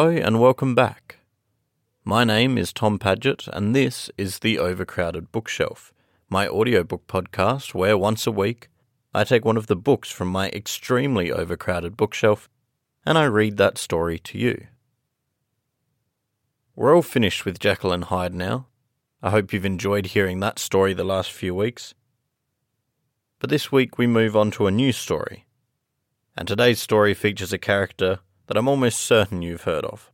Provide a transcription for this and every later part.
Hello and welcome back. My name is Tom Paget, and this is The Overcrowded Bookshelf, my audiobook podcast where once a week I take one of the books from my extremely overcrowded bookshelf and I read that story to you. We're all finished with and Hyde now. I hope you've enjoyed hearing that story the last few weeks. But this week we move on to a new story. And today's story features a character that I'm almost certain you've heard of.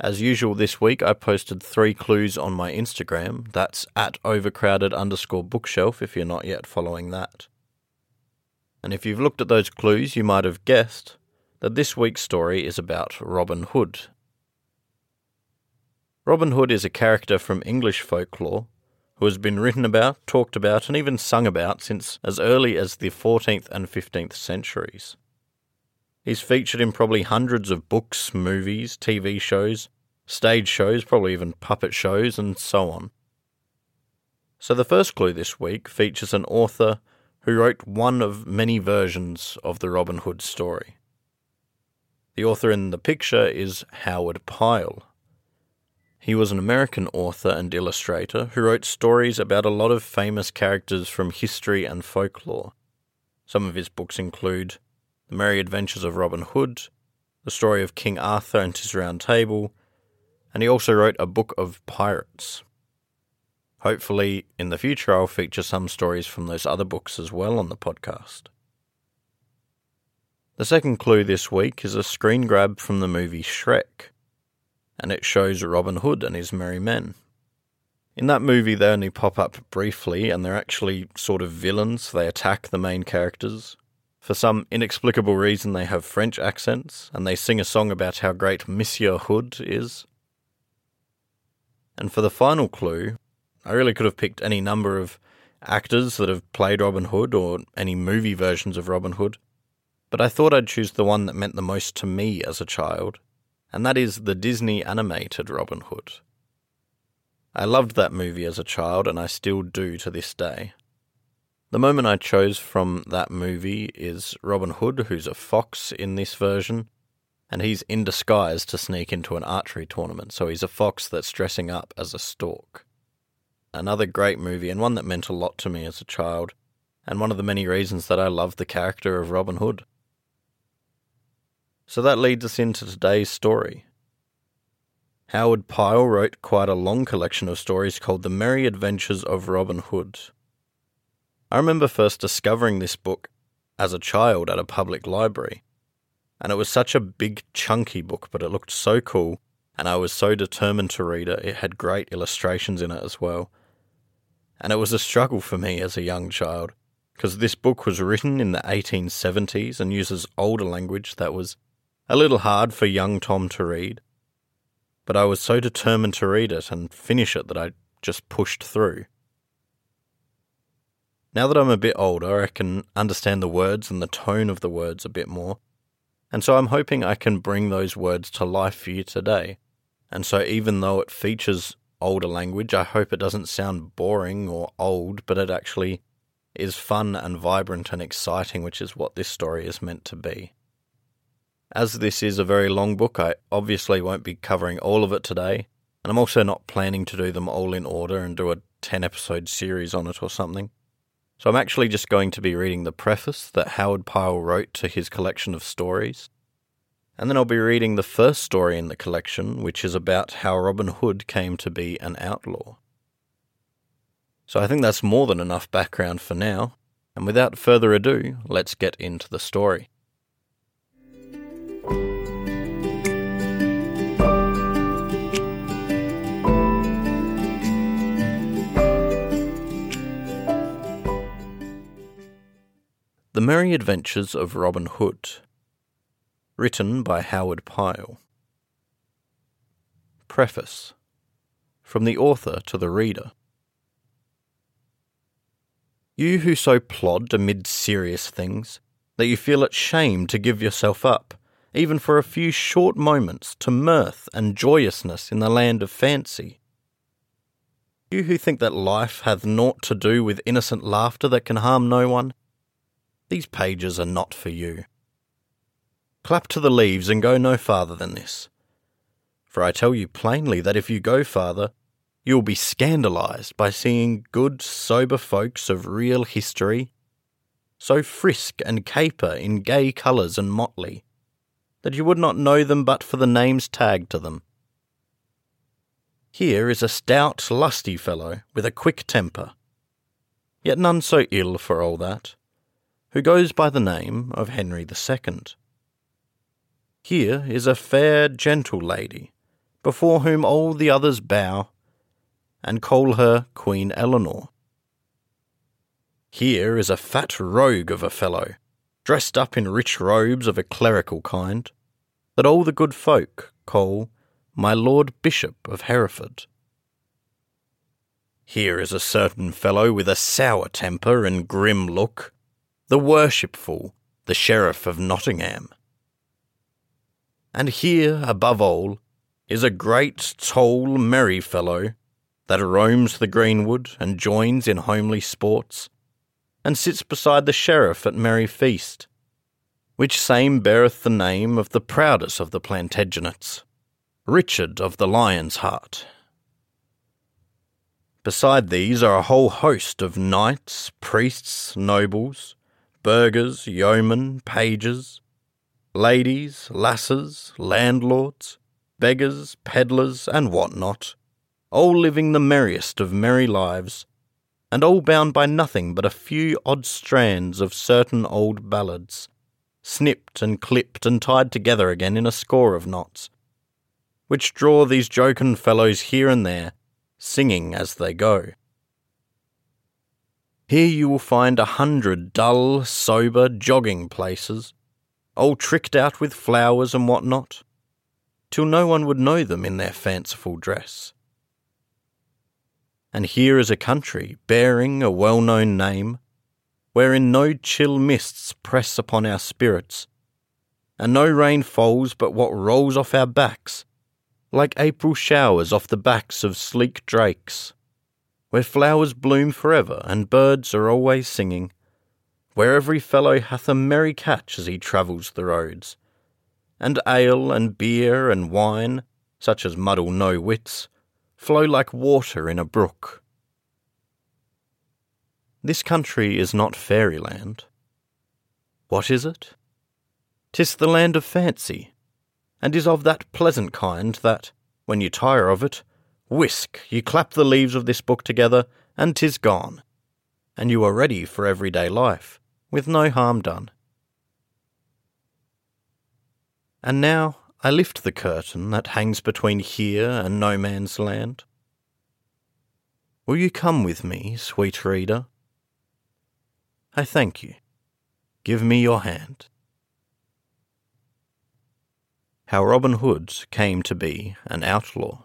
As usual this week, I posted three clues on my Instagram. That's at overcrowded underscore bookshelf if you're not yet following that. And if you've looked at those clues, you might have guessed that this week's story is about Robin Hood. Robin Hood is a character from English folklore who has been written about, talked about, and even sung about since as early as the 14th and 15th centuries. He's featured in probably hundreds of books, movies, TV shows, stage shows, probably even puppet shows, and so on. So the first clue this week features an author who wrote one of many versions of the Robin Hood story. The author in the picture is Howard Pyle. He was an American author and illustrator who wrote stories about a lot of famous characters from history and folklore. Some of his books include The Merry Adventures of Robin Hood, The Story of King Arthur and His Round Table, and he also wrote a book of pirates. Hopefully, in the future, I'll feature some stories from those other books as well on the podcast. The second clue this week is a screen grab from the movie Shrek, and it shows Robin Hood and his merry men. In that movie, they only pop up briefly, and they're actually sort of villains. They attack the main characters. For some inexplicable reason, they have French accents, and they sing a song about how great Monsieur Hood is. And for the final clue, I really could have picked any number of actors that have played Robin Hood or any movie versions of Robin Hood, but I thought I'd choose the one that meant the most to me as a child, and that is the Disney animated Robin Hood. I loved that movie as a child, and I still do to this day. The moment I chose from that movie is Robin Hood, who's a fox in this version, and he's in disguise to sneak into an archery tournament, so he's a fox that's dressing up as a stork. Another great movie and one that meant a lot to me as a child, and one of the many reasons that I love the character of Robin Hood. So that leads us into today's story. Howard Pyle wrote quite a long collection of stories called The Merry Adventures of Robin Hood. I remember first discovering this book as a child at a public library, and it was such a big, chunky book, but it looked so cool, and I was so determined to read it. It had great illustrations in it as well. And it was a struggle for me as a young child, because this book was written in the 1870s and uses older language that was a little hard for young Tom to read. But I was so determined to read it and finish it that I just pushed through. Now that I'm a bit older, I can understand the words and the tone of the words a bit more, and so I'm hoping I can bring those words to life for you today. And so, even though it features older language. I hope it doesn't sound boring or old, but it actually is fun and vibrant and exciting, which is what this story is meant to be. As this is a very long book, I obviously won't be covering all of it today, and I'm also not planning to do them all in order and do a 10 episode series on it or something. So I'm actually just going to be reading the preface that Howard Pyle wrote to his collection of stories, and then I'll be reading the first story in the collection, which is about how Robin Hood came to be an outlaw. So I think that's more than enough background for now, and without further ado, let's get into the story. The Merry Adventures of Robin Hood Written by Howard Pyle. Preface From the author to the reader. You who so plod amid serious things that you feel it shame to give yourself up, even for a few short moments, to mirth and joyousness in the land of fancy. You who think that life hath naught to do with innocent laughter that can harm no one, these pages are not for you. clap to the leaves and go no farther than this. For I tell you plainly that if you go farther, you will be scandalized by seeing good, sober folks of real history so frisk and caper in gay colours and motley, that you would not know them but for the names tagged to them. Here is a stout, lusty fellow with a quick temper, yet none so ill for all that, who goes by the name of Henry Second. Here is a fair, gentle lady, before whom all the others bow, and call her Queen Eleanor. Here is a fat rogue of a fellow, dressed up in rich robes of a clerical kind, that all the good folk call my Lord Bishop of Hereford. Here is a certain fellow with a sour temper and grim look, the worshipful, the Sheriff of Nottingham. And here, above all, is a great, tall, merry fellow that roams the greenwood and joins in homely sports, and sits beside the sheriff at merry feast, which same beareth the name of the proudest of the Plantagenets, Richard of the Lion's Heart. Beside these are a whole host of knights, priests, nobles, burghers, yeomen, pages, ladies, lasses, landlords, beggars, peddlers, and what not, all living the merriest of merry lives, and all bound by nothing but a few odd strands of certain old ballads, snipped and clipped and tied together again in a score of knots, which draw these jocund fellows here and there, singing as they go. Here you will find a hundred dull, sober, jogging places, all tricked out with flowers and what not, till no one would know them in their fanciful dress. And here is a country bearing a well known name, wherein no chill mists press upon our spirits, and no rain falls but what rolls off our backs, like April showers off the backs of sleek drakes, where flowers bloom forever and birds are always singing, where every fellow hath a merry catch as he travels the roads, and ale and beer and wine, such as muddle no wits, flow like water in a brook. This country is not fairyland. What is it? Tis the land of fancy, and is of that pleasant kind that, when you tire of it, whisk, you clap the leaves of this book together, and tis gone, and you are ready for everyday life, with no harm done. And now I lift the curtain that hangs between here and no man's land. Will you come with me, sweet reader? I thank you. Give me your hand. How Robin Hood came to be an outlaw.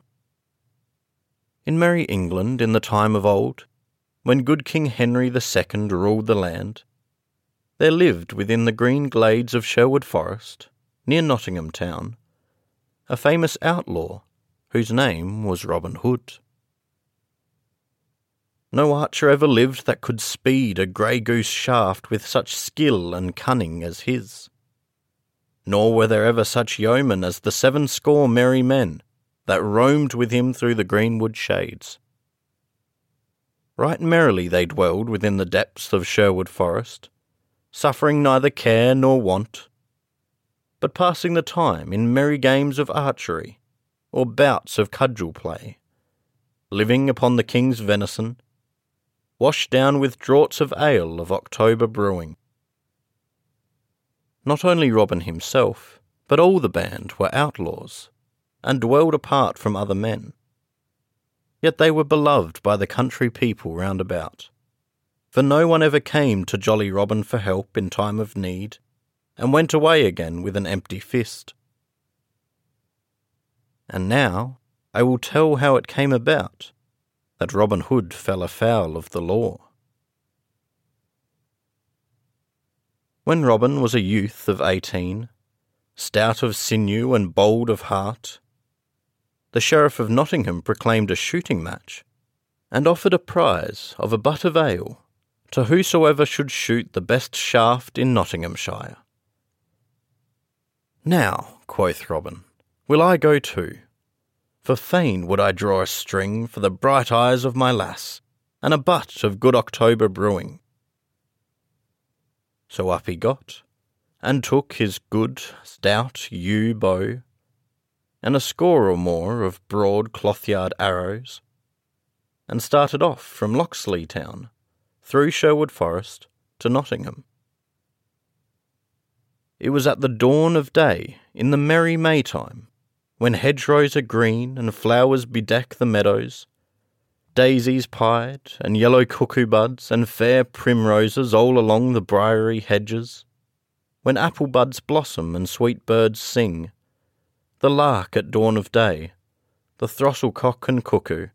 In merry England in the time of old, when good King Henry the Second ruled the land, there lived within the green glades of Sherwood Forest, near Nottingham town, a famous outlaw whose name was Robin Hood. No archer ever lived that could speed a grey goose shaft with such skill and cunning as his. Nor were there ever such yeomen as the seven score merry men that roamed with him through the greenwood shades. Right merrily they dwelled within the depths of Sherwood Forest, suffering neither care nor want, but passing the time in merry games of archery or bouts of cudgel play, living upon the king's venison, washed down with draughts of ale of October brewing. Not only Robin himself, but all the band were outlaws, and dwelled apart from other men. Yet they were beloved by the country people round about, for no one ever came to Jolly Robin for help in time of need, and went away again with an empty fist. And now I will tell how it came about that Robin Hood fell afoul of the law. When Robin was a youth of eighteen, stout of sinew and bold of heart, the Sheriff of Nottingham proclaimed a shooting match, and offered a prize of a butt of ale to whosoever should shoot the best shaft in Nottinghamshire. Now, quoth Robin, will I go too. For fain would I draw a string for the bright eyes of my lass, and a butt of good October brewing. So up he got, and took his good, stout yew bow, and a score or more of broad cloth-yard arrows, and started off from Locksley town, through Sherwood Forest to Nottingham. It was at the dawn of day, in the merry Maytime, when hedgerows are green and flowers bedeck the meadows, daisies pied, and yellow cuckoo buds, and fair primroses all along the briery hedges, when apple buds blossom and sweet birds sing, the lark at dawn of day, the throstle cock and cuckoo,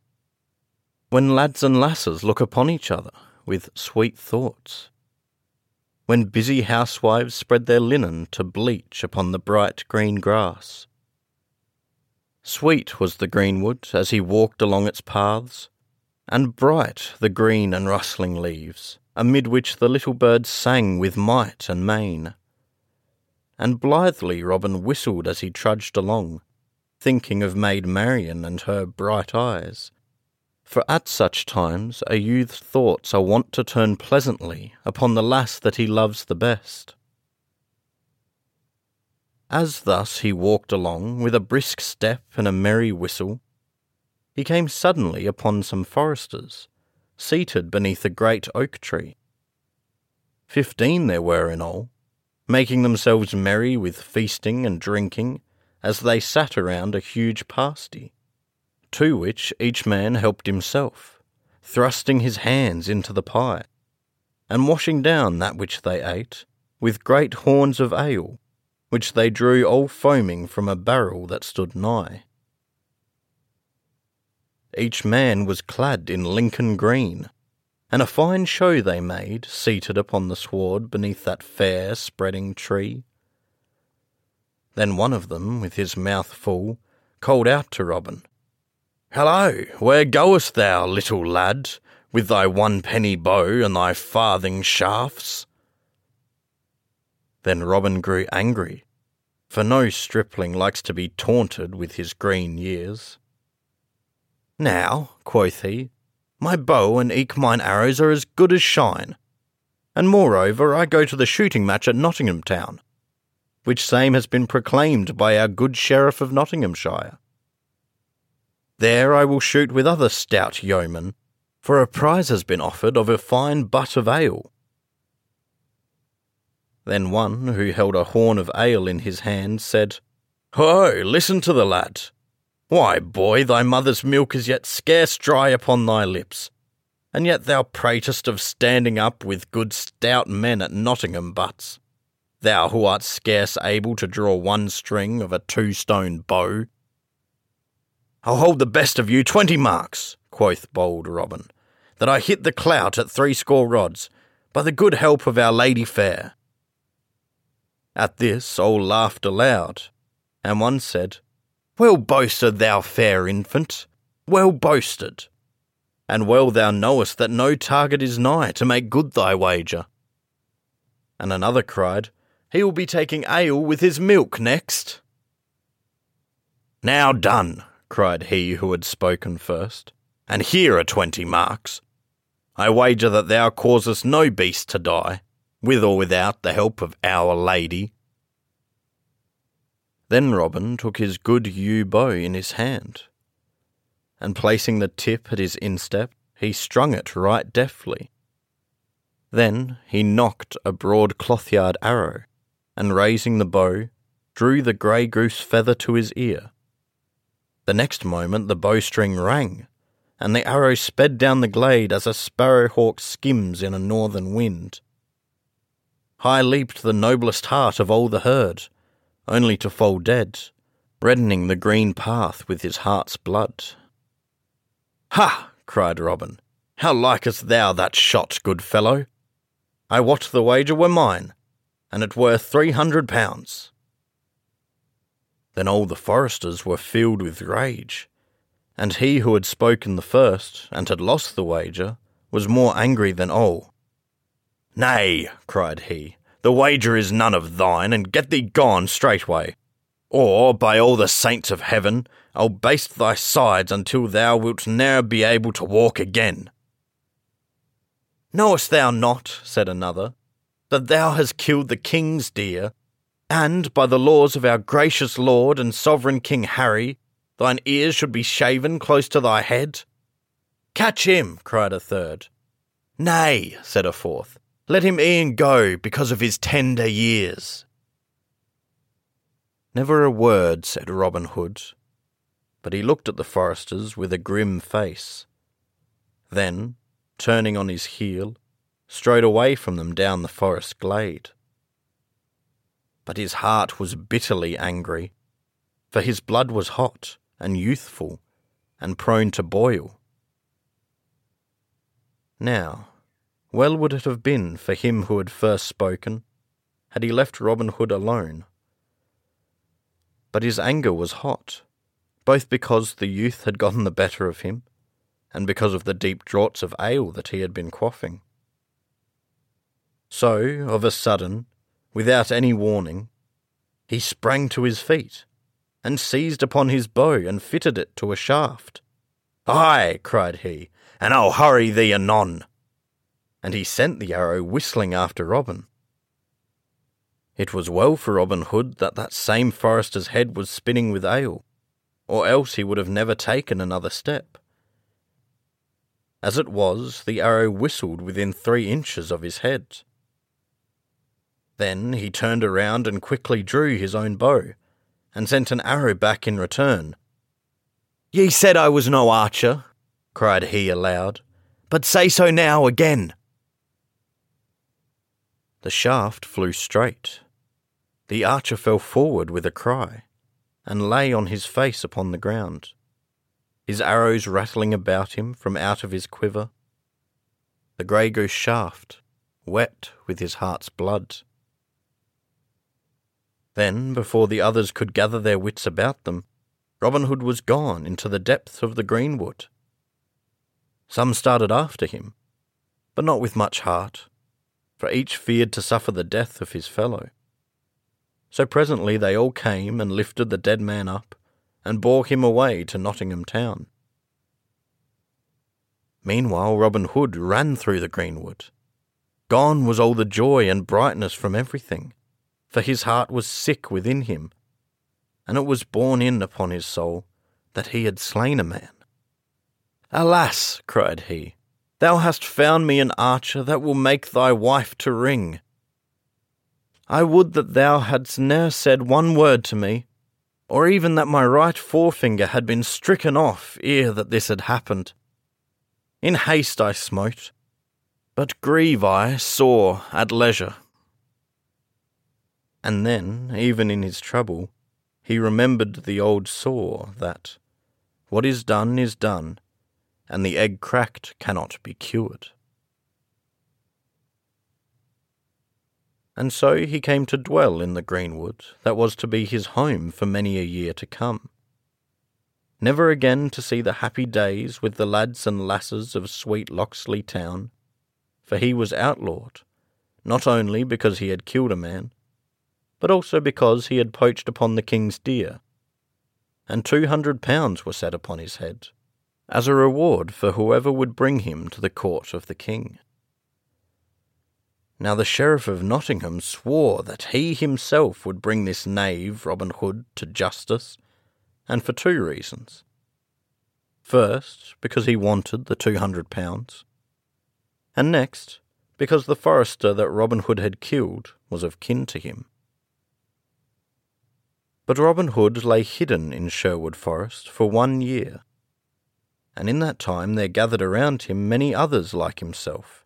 when lads and lasses look upon each other with sweet thoughts, when busy housewives spread their linen to bleach upon the bright green grass. Sweet was the greenwood as he walked along its paths, and bright the green and rustling leaves, amid which the little birds sang with might and main. And blithely Robin whistled as he trudged along, thinking of Maid Marian and her bright eyes, for at such times a youth's thoughts are wont to turn pleasantly upon the lass that he loves the best. As thus he walked along with a brisk step and a merry whistle, he came suddenly upon some foresters, seated beneath a great oak tree. Fifteen there were in all, making themselves merry with feasting and drinking as they sat around a huge pasty to which each man helped himself, thrusting his hands into the pie, and washing down that which they ate with great horns of ale, which they drew all foaming from a barrel that stood nigh. Each man was clad in Lincoln green, and a fine show they made, seated upon the sward beneath that fair spreading tree. Then one of them, with his mouth full, called out to Robin, Hello, where goest thou, little lad, with thy one penny bow and thy farthing shafts? Then Robin grew angry, for no stripling likes to be taunted with his green years. Now, quoth he, my bow and eke mine arrows are as good as shine, and moreover I go to the shooting match at Nottingham town, which same has been proclaimed by our good sheriff of Nottinghamshire. There I will shoot with other stout yeomen, for a prize has been offered of a fine butt of ale. Then one, who held a horn of ale in his hand, said, Ho, listen to the lad. Why, boy, thy mother's milk is yet scarce dry upon thy lips, and yet thou pratest of standing up with good stout men at Nottingham butts. Thou who art scarce able to draw one string of a two stone bow, I'll hold the best of you twenty marks, quoth bold Robin, that I hit the clout at threescore rods, by the good help of our Lady Fair. At this all laughed aloud, and one said, Well boasted, thou fair infant, well boasted. And well thou knowest that no target is nigh to make good thy wager. And another cried, He will be taking ale with his milk next. Now done, cried he who had spoken first, and here are twenty marks. I wager that thou causest no beast to die, with or without the help of our lady. Then Robin took his good yew bow in his hand, and placing the tip at his instep, he strung it right deftly. Then he nocked a broad cloth-yard arrow, and raising the bow, drew the grey goose feather to his ear, the next moment the bowstring rang, and the arrow sped down the glade as a sparrowhawk skims in a northern wind. High leaped the noblest heart of all the herd, only to fall dead, reddening the green path with his heart's blood. Ha! cried Robin, how likest thou that shot, good fellow? I wot the wager were mine, and it worth three hundred pounds. Then all the foresters were filled with rage, and he who had spoken the first and had lost the wager was more angry than all. Nay, cried he, the wager is none of thine, and get thee gone straightway. Or, by all the saints of heaven, I'll baste thy sides until thou wilt ne'er be able to walk again. Knowest thou not, said another, that thou hast killed the king's deer, and, by the laws of our gracious lord and sovereign King Harry, thine ears should be shaven close to thy head? Catch him, cried a third. Nay, said a fourth, let him e'en go because of his tender years. Never a word said Robin Hood, but he looked at the foresters with a grim face. Then, turning on his heel, strode away from them down the forest glade. But his heart was bitterly angry, for his blood was hot and youthful and prone to boil. Now, well would it have been for him who had first spoken, had he left Robin Hood alone. But his anger was hot, both because the youth had gotten the better of him, and because of the deep draughts of ale that he had been quaffing. So, of a sudden, without any warning, he sprang to his feet, and seized upon his bow and fitted it to a shaft. Ay, cried he, and I'll hurry thee anon and he sent the arrow whistling after Robin. It was well for Robin Hood that that same forester's head was spinning with ale, or else he would have never taken another step. As it was, the arrow whistled within three inches of his head. Then he turned around and quickly drew his own bow, and sent an arrow back in return. Ye said I was no archer, cried he aloud, but say so now again. The shaft flew straight. The archer fell forward with a cry, and lay on his face upon the ground, his arrows rattling about him from out of his quiver. The grey goose shaft, wet with his heart's blood. Then, before the others could gather their wits about them, Robin Hood was gone into the depths of the greenwood. Some started after him, but not with much heart for each feared to suffer the death of his fellow. So presently they all came and lifted the dead man up, and bore him away to Nottingham town. Meanwhile Robin Hood ran through the greenwood. Gone was all the joy and brightness from everything, for his heart was sick within him, and it was borne in upon his soul that he had slain a man. Alas! cried he, Thou hast found me an archer that will make thy wife to wring. I would that thou hadst ne'er said one word to me, or even that my right forefinger had been stricken off ere that this had happened. In haste I smote, but grieve I sore at leisure. And then, even in his trouble, he remembered the old saw that, what is done is done, and the egg cracked cannot be cured. And so he came to dwell in the greenwood that was to be his home for many a year to come. Never again to see the happy days with the lads and lasses of sweet Locksley town, for he was outlawed, not only because he had killed a man, but also because he had poached upon the king's deer, and two hundred pounds were set upon his head as a reward for whoever would bring him to the court of the king. Now the Sheriff of Nottingham swore that he himself would bring this knave Robin Hood to justice, and for two reasons. First, because he wanted the two hundred pounds, and next, because the forester that Robin Hood had killed was of kin to him. But Robin Hood lay hidden in Sherwood Forest for one year, and in that time there gathered around him many others like himself,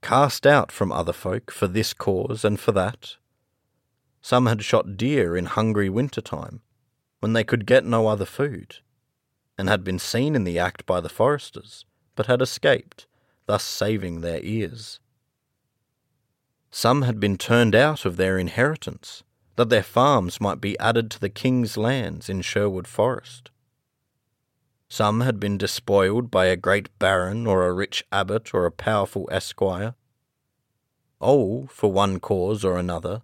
cast out from other folk for this cause and for that. Some had shot deer in hungry winter time, when they could get no other food, and had been seen in the act by the foresters, but had escaped, thus saving their ears. Some had been turned out of their inheritance, that their farms might be added to the king's lands in Sherwood Forest. Some had been despoiled by a great baron or a rich abbot or a powerful esquire. all, for one cause or another,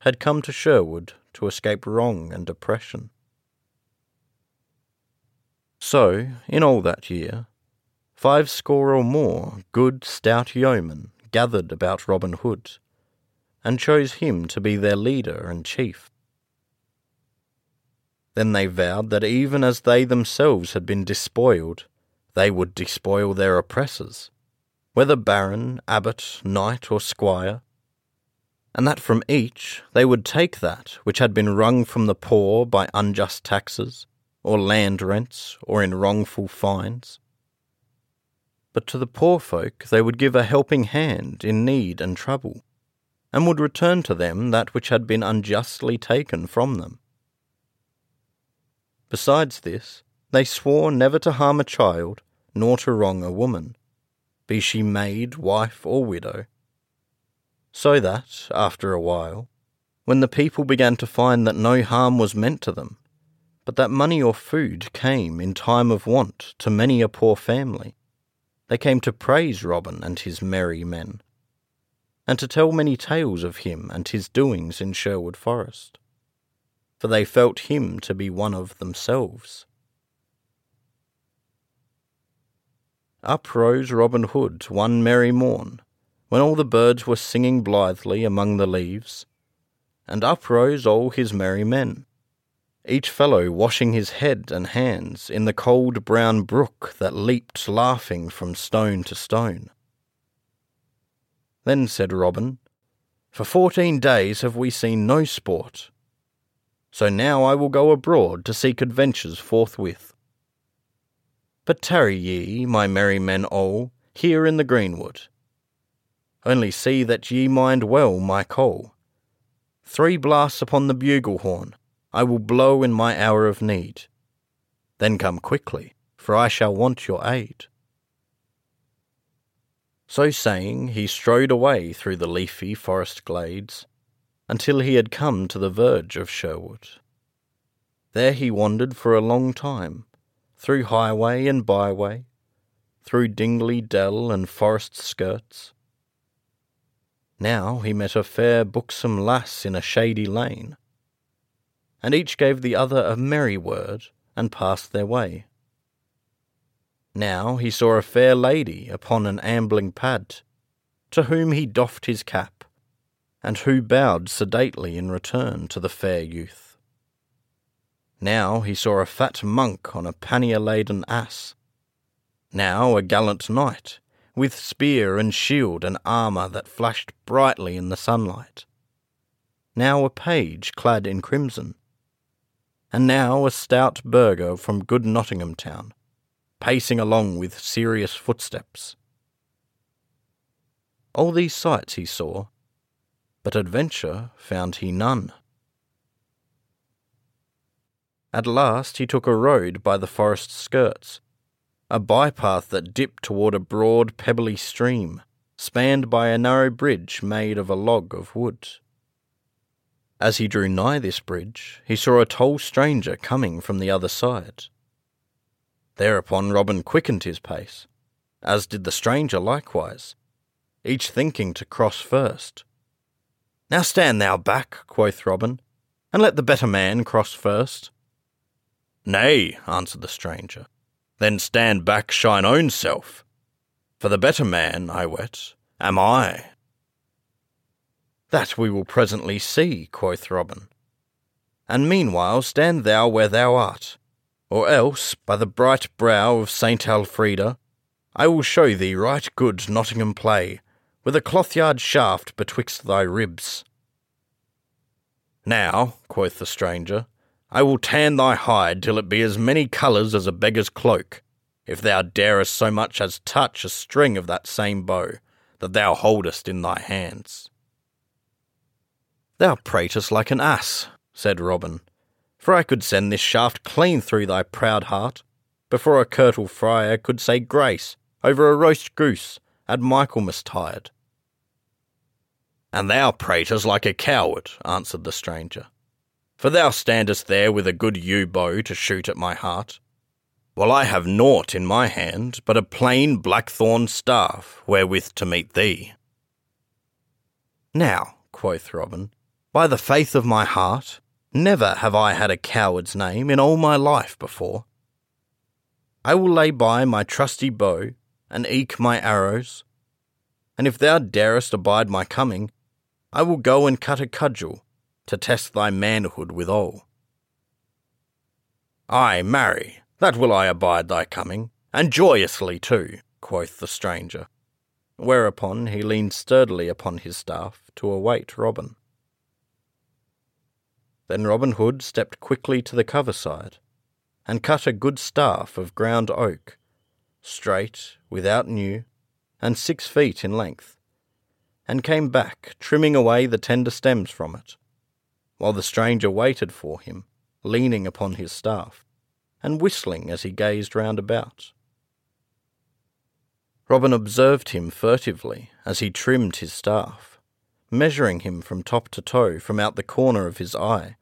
had come to Sherwood to escape wrong and oppression. So, in all that year, five score or more good stout yeomen gathered about Robin Hood, and chose him to be their leader and chief. Then they vowed that even as they themselves had been despoiled, they would despoil their oppressors, whether baron, abbot, knight, or squire, and that from each they would take that which had been wrung from the poor by unjust taxes, or land rents, or in wrongful fines. But to the poor folk they would give a helping hand in need and trouble, and would return to them that which had been unjustly taken from them. Besides this, they swore never to harm a child, nor to wrong a woman, be she maid, wife, or widow. So that, after a while, when the people began to find that no harm was meant to them, but that money or food came in time of want to many a poor family, they came to praise Robin and his merry men, and to tell many tales of him and his doings in Sherwood Forest for they felt him to be one of themselves. Up rose Robin Hood one merry morn, when all the birds were singing blithely among the leaves, and up rose all his merry men, each fellow washing his head and hands in the cold brown brook that leaped laughing from stone to stone. Then said Robin, For fourteen days have we seen no sport, so now I will go abroad to seek adventures forthwith. But tarry ye, my merry men all, here in the greenwood. Only see that ye mind well my call. Three blasts upon the bugle horn I will blow in my hour of need. Then come quickly, for I shall want your aid. So saying, he strode away through the leafy forest glades, until he had come to the verge of Sherwood. There he wandered for a long time, through highway and byway, through dingley dell and forest skirts. Now he met a fair buxom lass in a shady lane, and each gave the other a merry word and passed their way. Now he saw a fair lady upon an ambling pad, to whom he doffed his cap and who bowed sedately in return to the fair youth. Now he saw a fat monk on a pannier laden ass. Now a gallant knight, with spear and shield and armour that flashed brightly in the sunlight. Now a page clad in crimson. And now a stout burgher from good Nottingham town, pacing along with serious footsteps. All these sights he saw but adventure found he none. At last he took a road by the forest skirts, a bypath that dipped toward a broad, pebbly stream, spanned by a narrow bridge made of a log of wood. As he drew nigh this bridge, he saw a tall stranger coming from the other side. Thereupon Robin quickened his pace, as did the stranger likewise, each thinking to cross first, now stand thou back, quoth Robin, and let the better man cross first. Nay, answered the stranger, then stand back shine own self, for the better man, I wet, am I. That we will presently see, quoth Robin. And meanwhile stand thou where thou art, or else, by the bright brow of Saint Aelfrida, I will show thee right good Nottingham play, with a cloth-yard shaft betwixt thy ribs. Now, quoth the stranger, I will tan thy hide till it be as many colours as a beggar's cloak, if thou darest so much as touch a string of that same bow that thou holdest in thy hands. Thou pratest like an ass, said Robin, for I could send this shaft clean through thy proud heart, before a curtal friar could say grace over a roast goose at Michaelmas tide. And thou pratest like a coward, answered the stranger. For thou standest there with a good yew bow to shoot at my heart, while I have naught in my hand but a plain blackthorn staff wherewith to meet thee. Now, quoth Robin, by the faith of my heart, never have I had a coward's name in all my life before. I will lay by my trusty bow and eke my arrows, and if thou darest abide my coming, I will go and cut a cudgel to test thy manhood withal. Ay, marry, that will I abide thy coming, and joyously too, quoth the stranger, whereupon he leaned sturdily upon his staff to await Robin. Then Robin Hood stepped quickly to the cover side, and cut a good staff of ground oak, straight, without new, and six feet in length, and came back, trimming away the tender stems from it, while the stranger waited for him, leaning upon his staff, and whistling as he gazed round about. Robin observed him furtively as he trimmed his staff, measuring him from top to toe from out the corner of his eye,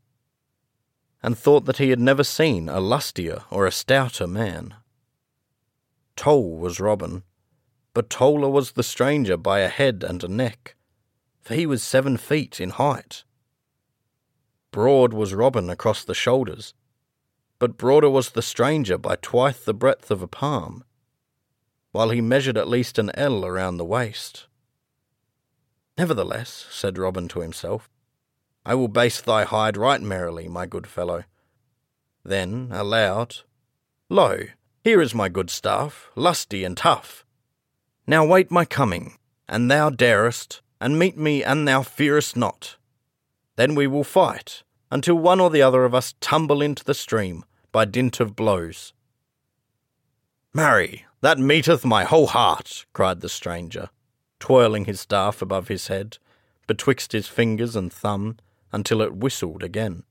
and thought that he had never seen a lustier or a stouter man. Tall was Robin, but taller was the stranger by a head and a neck, for he was seven feet in height. Broad was Robin across the shoulders, but broader was the stranger by twice the breadth of a palm, while he measured at least an ell around the waist. Nevertheless, said Robin to himself, I will baste thy hide right merrily, my good fellow. Then, aloud, Lo, here is my good staff, lusty and tough. Now wait my coming, and thou darest, and meet me an thou fearest not. Then we will fight, until one or the other of us tumble into the stream by dint of blows. Marry, that meeteth my whole heart, cried the stranger, twirling his staff above his head, betwixt his fingers and thumb, until it whistled again.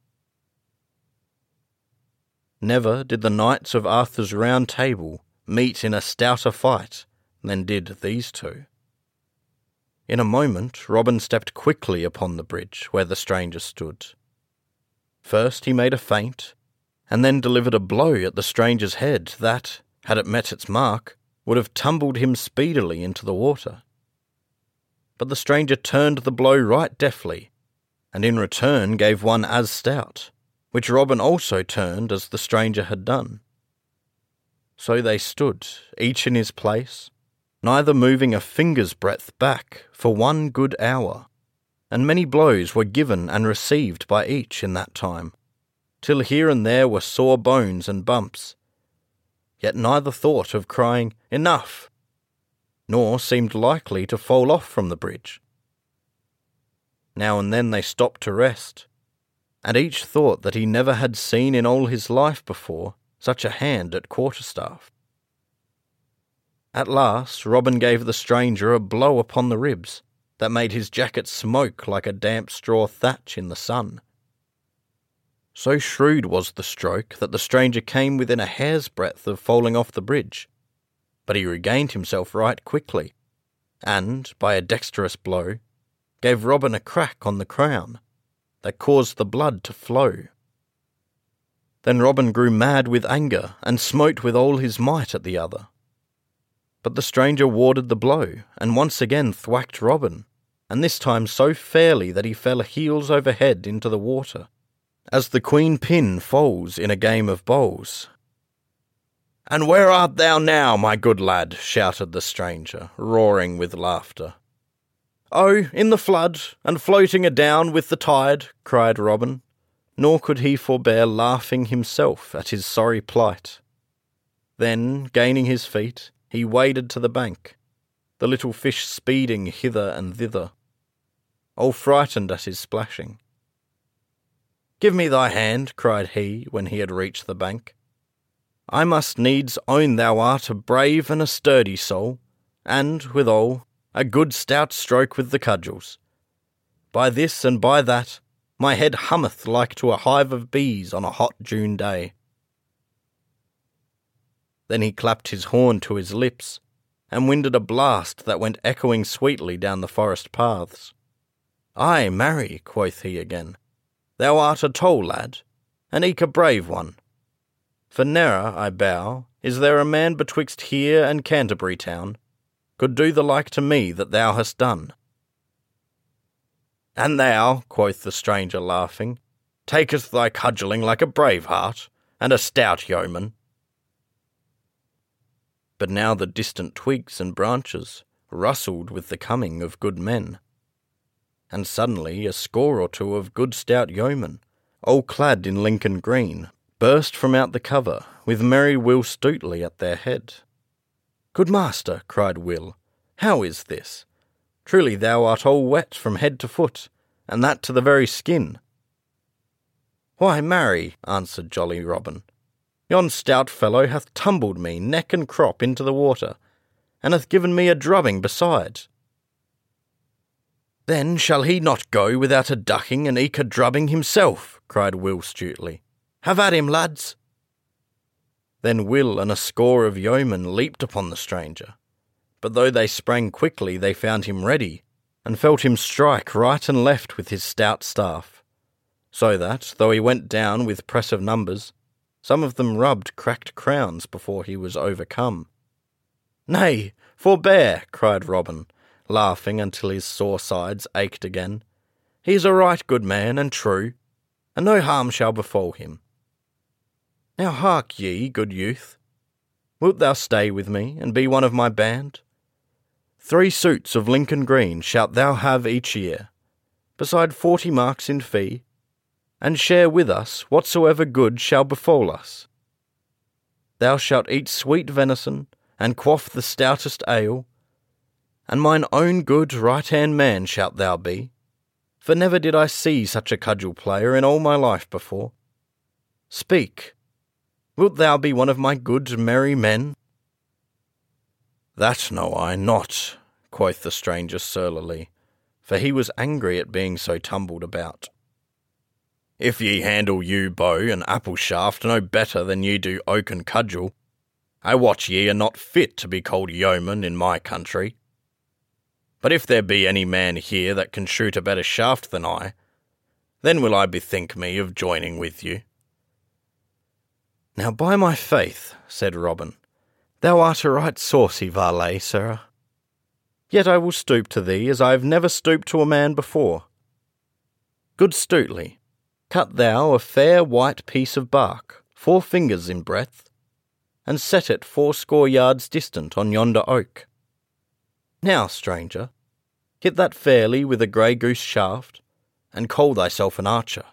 Never did the knights of Arthur's round table meet in a stouter fight than did these two. In a moment, Robin stepped quickly upon the bridge where the stranger stood. First he made a feint, and then delivered a blow at the stranger's head that, had it met its mark, would have tumbled him speedily into the water. But the stranger turned the blow right deftly, and in return gave one as stout, which Robin also turned as the stranger had done. So they stood, each in his place, neither moving a finger's breadth back for one good hour, and many blows were given and received by each in that time, till here and there were sore bones and bumps. Yet neither thought of crying, Enough! nor seemed likely to fall off from the bridge. Now and then they stopped to rest, and each thought that he never had seen in all his life before such a hand at quarterstaff. At last, Robin gave the stranger a blow upon the ribs that made his jacket smoke like a damp straw thatch in the sun. So shrewd was the stroke that the stranger came within a hair's breadth of falling off the bridge, but he regained himself right quickly, and, by a dexterous blow, gave Robin a crack on the crown that caused the blood to flow. Then Robin grew mad with anger and smote with all his might at the other. But the stranger warded the blow, and once again thwacked Robin, and this time so fairly that he fell heels over head into the water, as the queen pin falls in a game of bowls. And where art thou now, my good lad? shouted the stranger, roaring with laughter. Oh, in the flood, and floating adown with the tide, cried Robin, nor could he forbear laughing himself at his sorry plight. Then, gaining his feet, he waded to the bank, the little fish speeding hither and thither, all frightened at his splashing. Give me thy hand, cried he when he had reached the bank. I must needs own thou art a brave and a sturdy soul, and, withal, a good stout stroke with the cudgels. By this and by that, my head hummeth like to a hive of bees on a hot June day. Then he clapped his horn to his lips, and winded a blast that went echoing sweetly down the forest paths. Ay, marry, quoth he again, thou art a tall lad, and eke a brave one. For ne'er, I bow, is there a man betwixt here and Canterbury town could do the like to me that thou hast done. And thou, quoth the stranger, laughing, takest thy cudgelling like a brave heart and a stout yeoman. But now the distant twigs and branches rustled with the coming of good men. And suddenly a score or two of good stout yeomen, all clad in Lincoln green, burst from out the cover, with merry Will Stutely at their head. Good master, cried Will, how is this? Truly thou art all wet from head to foot, and that to the very skin. Why, marry, answered jolly Robin, yon stout fellow hath tumbled me neck and crop into the water, and hath given me a drubbing besides. Then shall he not go without a ducking and eke a drubbing himself, cried Will Stutely. Have at him, lads. Then Will and a score of yeomen leaped upon the stranger, but though they sprang quickly, they found him ready, and felt him strike right and left with his stout staff, so that, though he went down with press of numbers, some of them rubbed cracked crowns before he was overcome. Nay, forbear, cried Robin, laughing until his sore sides ached again. He is a right good man and true, and no harm shall befall him. Now hark ye, good youth. Wilt thou stay with me and be one of my band? Three suits of Lincoln green shalt thou have each year, beside forty marks in fee, and share with us whatsoever good shall befall us. Thou shalt eat sweet venison, and quaff the stoutest ale, and mine own good right hand man shalt thou be, for never did I see such a cudgel player in all my life before. Speak, wilt thou be one of my good merry men? That know I not, quoth the stranger surlily, for he was angry at being so tumbled about. If ye handle yew bow and apple shaft no better than ye do oak and cudgel, I watch ye are not fit to be called yeomen in my country. But if there be any man here that can shoot a better shaft than I, then will I bethink me of joining with you. Now, by my faith, said Robin, Thou art a right saucy varlet, sirrah. Yet I will stoop to thee as I have never stooped to a man before. Good Stutely, cut thou a fair white piece of bark, four fingers in breadth, and set it fourscore yards distant on yonder oak. Now, stranger, hit that fairly with a grey goose shaft, and call thyself an archer.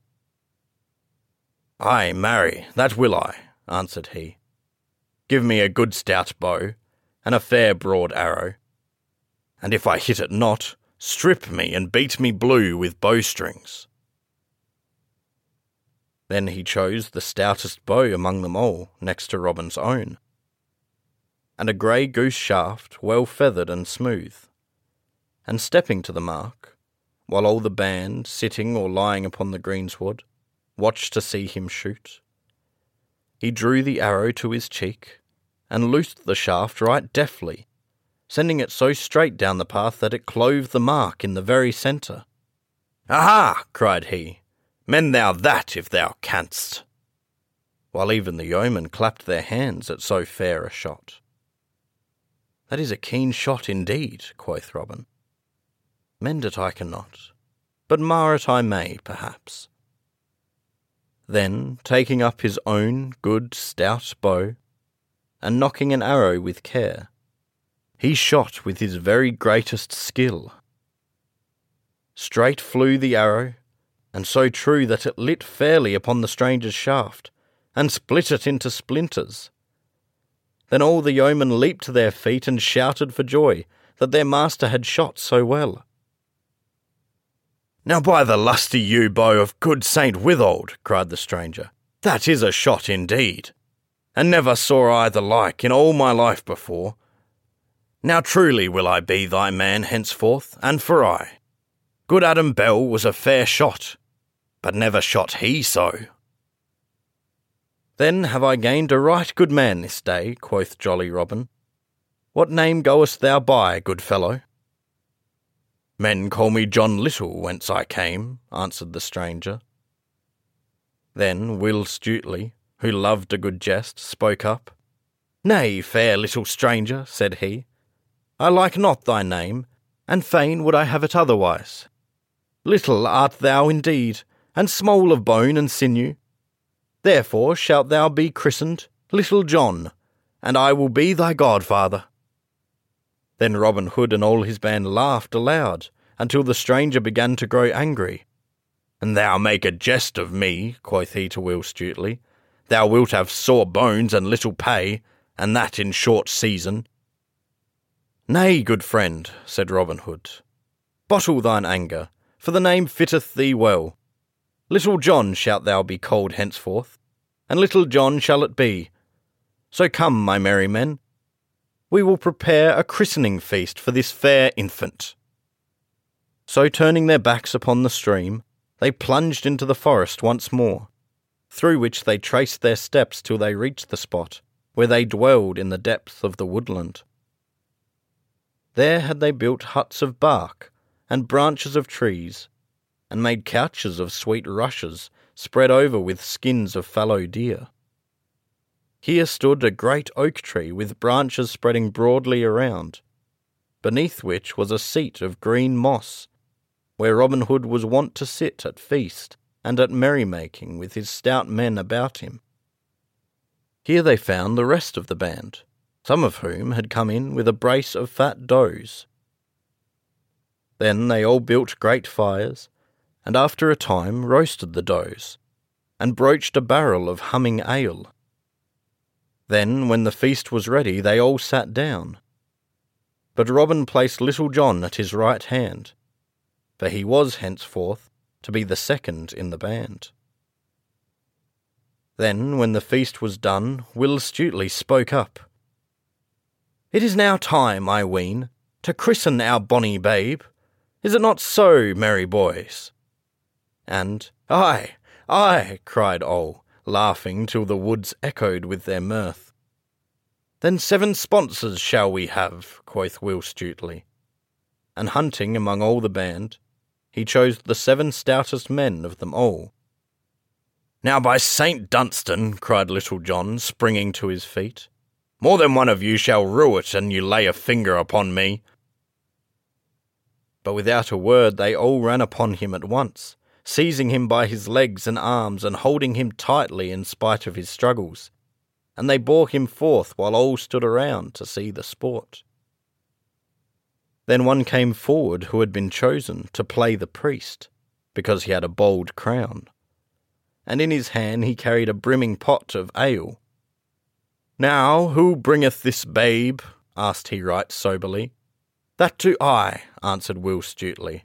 Ay, marry, that will I, answered he. Give me a good stout bow, and a fair broad arrow. And if I hit it not, strip me and beat me blue with bowstrings. Then he chose the stoutest bow among them all, next to Robin's own, and a grey goose shaft, well feathered and smooth. And stepping to the mark, while all the band, sitting or lying upon the greensward, watched to see him shoot, he drew the arrow to his cheek and loosed the shaft right deftly, sending it so straight down the path that it clove the mark in the very centre. Aha! cried he. Mend thou that if thou canst. While even the yeomen clapped their hands at so fair a shot. That is a keen shot indeed, quoth Robin. Mend it I cannot, but mar it I may, perhaps. Then, taking up his own good stout bow, and nocking an arrow with care, he shot with his very greatest skill. Straight flew the arrow, and so true that it lit fairly upon the stranger's shaft, and split it into splinters. Then all the yeomen leaped to their feet and shouted for joy that their master had shot so well. Now, by the lusty yew bow of good Saint Withold, cried the stranger, that is a shot indeed, and never saw I the like in all my life before. Now truly will I be thy man henceforth, and for aye. Good Adam Bell was a fair shot, but never shot he so. Then have I gained a right good man this day, quoth jolly Robin. What name goest thou by, good fellow? Men call me John Little, whence I came, answered the stranger. Then Will Stutely, who loved a good jest, spoke up. Nay, fair little stranger, said he, I like not thy name, and fain would I have it otherwise. Little art thou indeed, and small of bone and sinew. Therefore shalt thou be christened Little John, and I will be thy godfather. Then Robin Hood and all his band laughed aloud, until the stranger began to grow angry. And thou make a jest of me, quoth he to Will Stutely. Thou wilt have sore bones and little pay, and that in short season. Nay, good friend, said Robin Hood, bottle thine anger, for the name fitteth thee well. Little John shalt thou be called henceforth, and Little John shall it be. So come, my merry men, we will prepare a christening feast for this fair infant. So turning their backs upon the stream, they plunged into the forest once more, through which they traced their steps till they reached the spot where they dwelled in the depth of the woodland. There had they built huts of bark and branches of trees, and made couches of sweet rushes spread over with skins of fallow deer. Here stood a great oak tree with branches spreading broadly around, beneath which was a seat of green moss, where Robin Hood was wont to sit at feast and at merrymaking with his stout men about him. Here they found the rest of the band, some of whom had come in with a brace of fat does. Then they all built great fires, and after a time roasted the does, and broached a barrel of humming ale. Then, when the feast was ready, they all sat down. But Robin placed Little John at his right hand, for he was henceforth to be the second in the band. Then, when the feast was done, Will Stutely spoke up. It is now time, I ween, to christen our bonny babe. Is it not so, merry boys? And, Ay, ay, cried all, laughing till the woods echoed with their mirth. Then seven sponsors shall we have, quoth Will Stutely. And hunting among all the band, he chose the seven stoutest men of them all. Now, by Saint Dunstan, cried Little John, springing to his feet, more than one of you shall rue it an you lay a finger upon me. But without a word they all ran upon him at once, seizing him by his legs and arms and holding him tightly in spite of his struggles. And they bore him forth while all stood around to see the sport. Then one came forward who had been chosen to play the priest, because he had a bold crown. And in his hand he carried a brimming pot of ale. Now, who bringeth this babe? asked he right soberly. That do I, answered Will Stutely.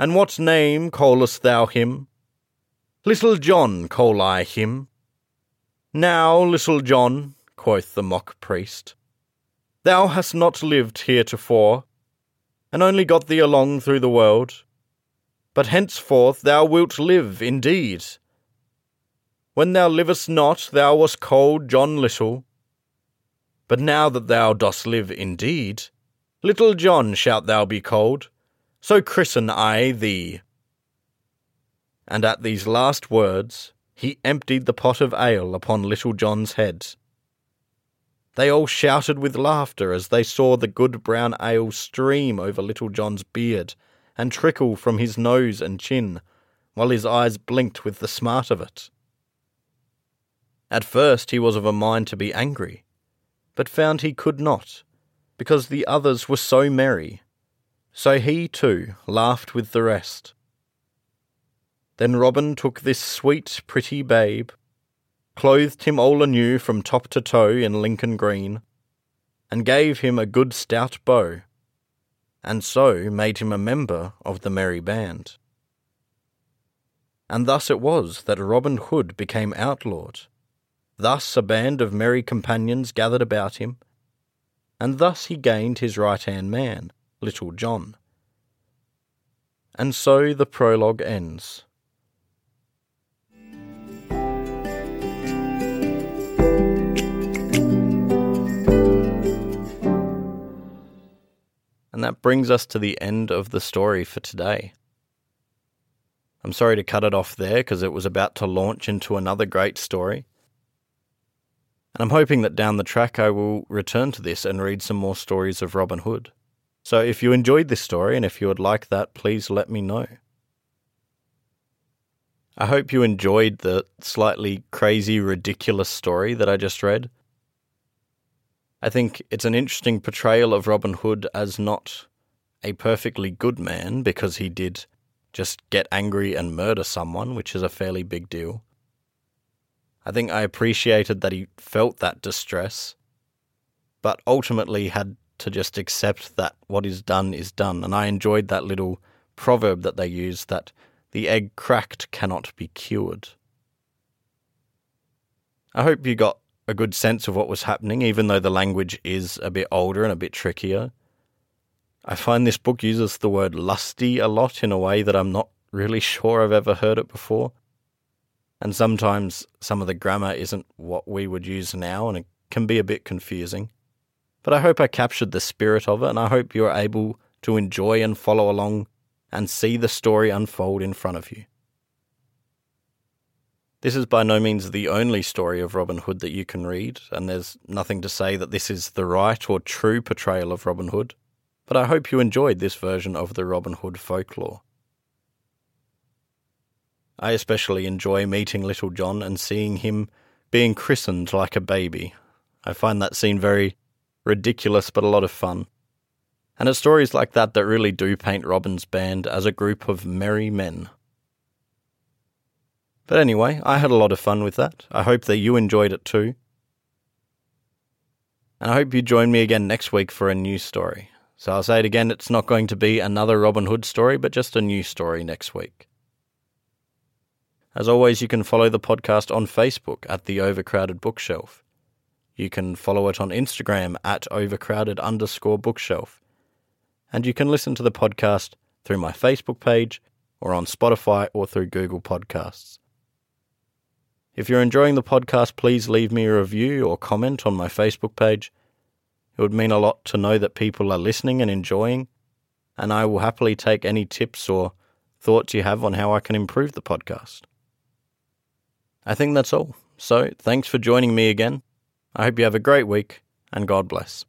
And what name callest thou him? Little John call I him. Now, little John, quoth the mock priest, thou hast not lived heretofore, and only got thee along through the world, but henceforth thou wilt live indeed. When thou livest not, thou wast called John Little, but now that thou dost live indeed, Little John shalt thou be called, so christen I thee. And at these last words, he emptied the pot of ale upon Little John's head. They all shouted with laughter as they saw the good brown ale stream over Little John's beard and trickle from his nose and chin, while his eyes blinked with the smart of it. At first he was of a mind to be angry, but found he could not because the others were so merry. So he, too, laughed with the rest. Then Robin took this sweet, pretty babe, clothed him all anew from top to toe in Lincoln green, and gave him a good stout bow, and so made him a member of the merry band. And thus it was that Robin Hood became outlawed. Thus a band of merry companions gathered about him, and thus he gained his right hand man, Little John. And so the prologue ends. And that brings us to the end of the story for today. I'm sorry to cut it off there because it was about to launch into another great story. And I'm hoping that down the track I will return to this and read some more stories of Robin Hood. So if you enjoyed this story and if you would like that, please let me know. I hope you enjoyed the slightly crazy, ridiculous story that I just read. I think it's an interesting portrayal of Robin Hood as not a perfectly good man because he did just get angry and murder someone, which is a fairly big deal. I think I appreciated that he felt that distress, but ultimately had to just accept that what is done is done. And I enjoyed that little proverb that they use that the egg cracked cannot be cured. I hope you got a good sense of what was happening, even though the language is a bit older and a bit trickier. I find this book uses the word lusty a lot in a way that I'm not really sure I've ever heard it before. And sometimes some of the grammar isn't what we would use now, and it can be a bit confusing. But I hope I captured the spirit of it, and I hope you're able to enjoy and follow along and see the story unfold in front of you. This is by no means the only story of Robin Hood that you can read, and there's nothing to say that this is the right or true portrayal of Robin Hood, but I hope you enjoyed this version of the Robin Hood folklore. I especially enjoy meeting Little John and seeing him being christened like a baby. I find that scene very ridiculous but a lot of fun. And it's stories like that that really do paint Robin's band as a group of merry men. But anyway, I had a lot of fun with that. I hope that you enjoyed it too. And I hope you join me again next week for a new story. So I'll say it again, it's not going to be another Robin Hood story, but just a new story next week. As always, you can follow the podcast on Facebook at The Overcrowded Bookshelf. You can follow it on Instagram at overcrowded underscore bookshelf and you can listen to the podcast through my Facebook page or on Spotify or through Google Podcasts. If you're enjoying the podcast, please leave me a review or comment on my Facebook page. It would mean a lot to know that people are listening and enjoying, and I will happily take any tips or thoughts you have on how I can improve the podcast. I think that's all. So, thanks for joining me again. I hope you have a great week, and God bless.